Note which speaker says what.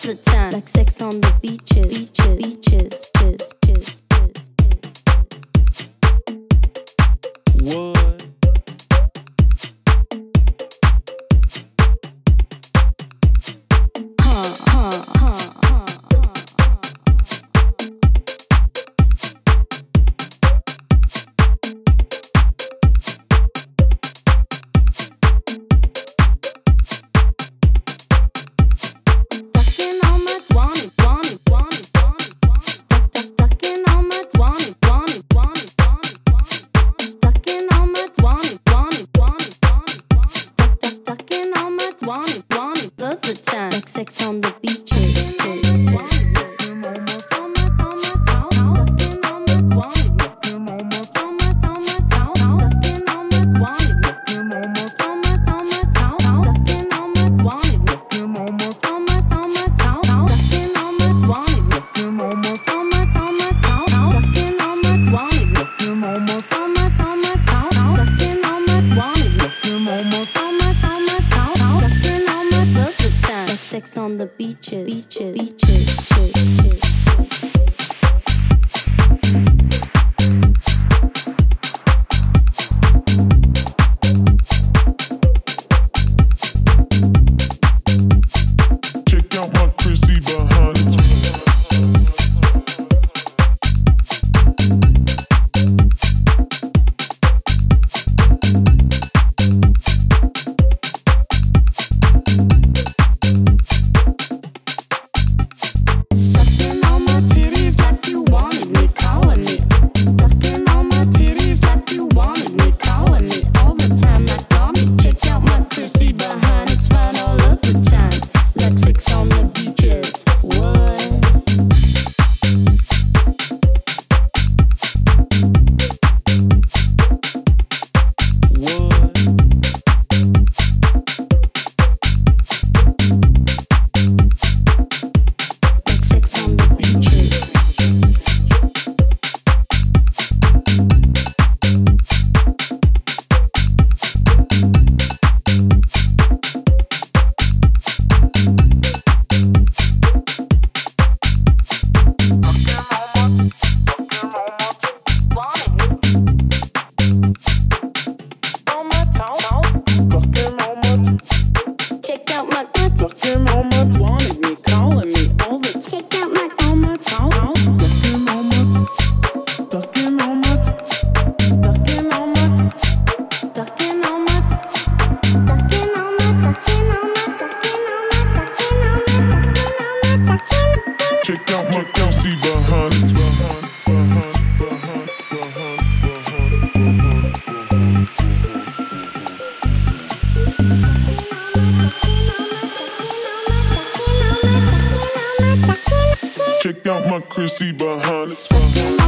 Speaker 1: Check out my Chrissy it. Sucking on my titties like you wanted me, calling me.